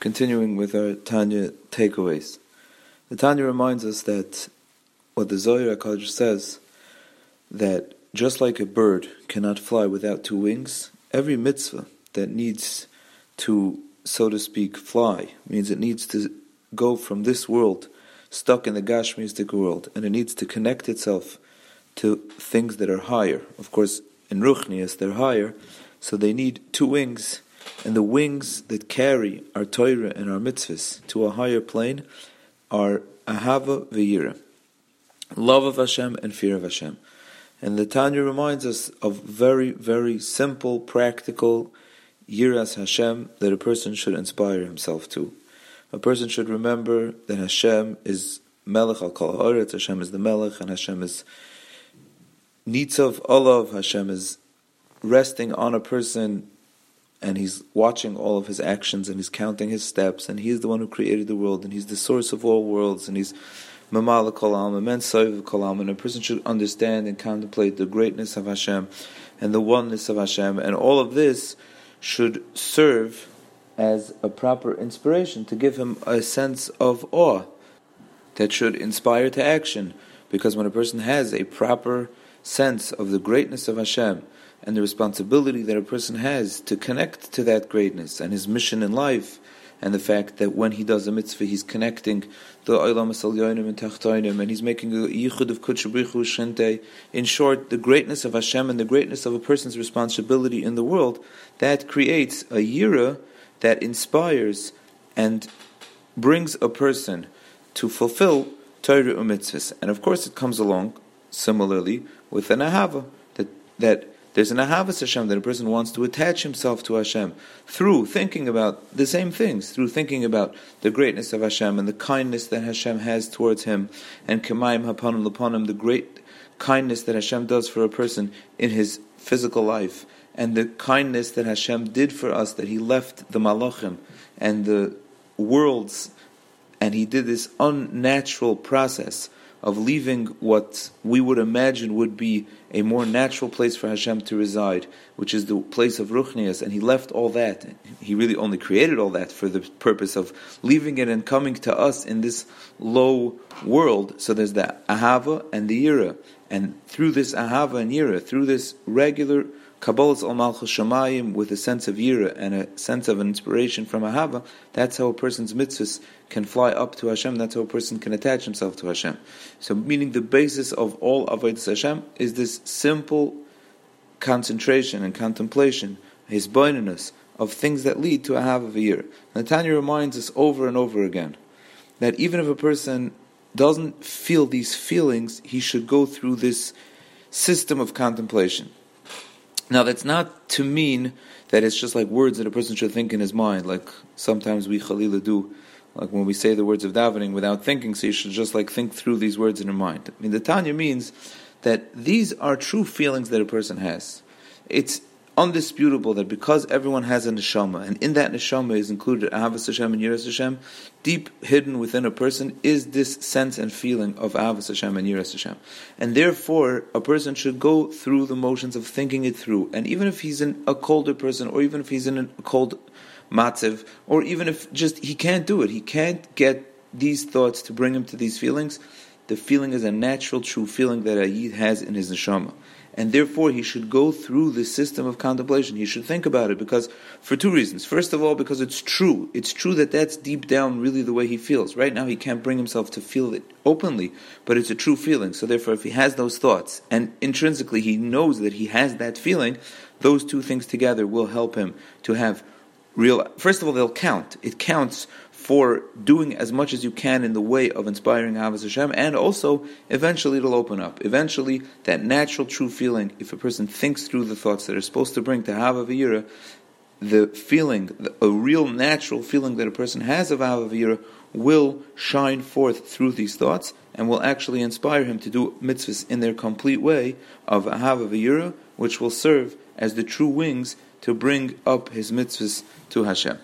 Continuing with our Tanya takeaways. The Tanya reminds us that what the Zohar HaKadosh says, that just like a bird cannot fly without two wings, every mitzvah that needs to, so to speak, fly, means it needs to go from this world, stuck in the Gashmistic world, and it needs to connect itself to things that are higher. Of course, in Ruchnias, they're higher, so they need two wings and the wings that carry our Torah and our mitzvahs to a higher plane are Ahava V'yira, love of Hashem and fear of Hashem. And the Tanya reminds us of very, very simple, practical Yiras Hashem that a person should inspire himself to. A person should remember that Hashem is Melech al Kol Haaretz, Hashem is the Melech, and Hashem is Nitzav Olav, Hashem is resting on a person and he's watching all of his actions and he's counting his steps and he's the one who created the world and he's the source of all worlds and he's Mamala Kolam, immense Kolam, and a person should understand and contemplate the greatness of Hashem and the oneness of Hashem, and all of this should serve as a proper inspiration to give him a sense of awe that should inspire to action. Because when a person has a proper sense of the greatness of Hashem, and the responsibility that a person has to connect to that greatness and his mission in life, and the fact that when he does a mitzvah, he's connecting the Olam Asalyonim and Tachtoinim, and he's making a yichud of Kutshabrichu Shente. In short, the greatness of Hashem and the greatness of a person's responsibility in the world, that creates a yira that inspires and brings a person to fulfill Torah or mitzvahs. And of course, it comes along similarly with an ahava that that there's an ahavas Hashem that a person wants to attach himself to Hashem through thinking about the same things, through thinking about the greatness of Hashem and the kindness that Hashem has towards him, and kemayim hapanim lapanim, the great kindness that Hashem does for a person in his physical life, and the kindness that Hashem did for us, that He left the malachim and the worlds, and He did this unnatural process of leaving what we would imagine would be a more natural place for Hashem to reside, which is the place of Ruchnias, and He left all that. He really only created all that for the purpose of leaving it and coming to us in this low world. So there's the Ahava and the Yira. And through this Ahava and Yira, through this regular Kabbalas ol Malchus Shemayim with a sense of yira and a sense of inspiration from Ahava, that's how a person's mitzvahs can fly up to Hashem, that's how a person can attach himself to Hashem. So, meaning the basis of all Avodah Hashem is this simple concentration and contemplation, hisbonenus of things that lead to Ahava V'yir. Tanya reminds us over and over again that even if a person doesn't feel these feelings, he should go through this system of contemplation. Now, that's not to mean that it's just like words that a person should think in his mind, like sometimes we Khalila do, like when we say the words of davening without thinking, so you should just like think through these words in your mind. I mean, the Tanya means that these are true feelings that a person has. It's undisputable that because everyone has a neshama, and in that neshama is included Ahavas Hashem and Yiras Hashem, deep hidden within a person is this sense and feeling of Ahavas Hashem and Yiras Hashem. And therefore, a person should go through the motions of thinking it through. And even if he's in a colder person, or even if he's in a cold matzav, or even if just he can't do it, he can't get these thoughts to bring him to these feelings, the feeling is a natural, true feeling that a yid has in his neshama and therefore he should go through the system of contemplation. He should think about it because, for two reasons. First of all, because it's true. It's true that that's deep down really the way he feels. Right now, he can't bring himself to feel it openly, but it's a true feeling. So, therefore, if he has those thoughts and intrinsically he knows that he has that feeling, those two things together will help him to have real. First of all, they'll count. It counts for doing as much as you can in the way of inspiring Ahavas Hashem, and also eventually it'll open up. Eventually, that natural, true feeling, if a person thinks through the thoughts that are supposed to bring to Hava V'yira, the feeling, a real natural feeling that a person has of Hava V'yira will shine forth through these thoughts and will actually inspire him to do mitzvahs in their complete way of Ahava V'yira, which will serve as the true wings to bring up his mitzvahs to Hashem.